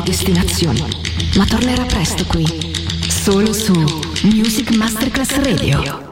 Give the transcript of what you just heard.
Per nuove destinazioni, ma tornerà presto qui, solo su Music Masterclass Radio.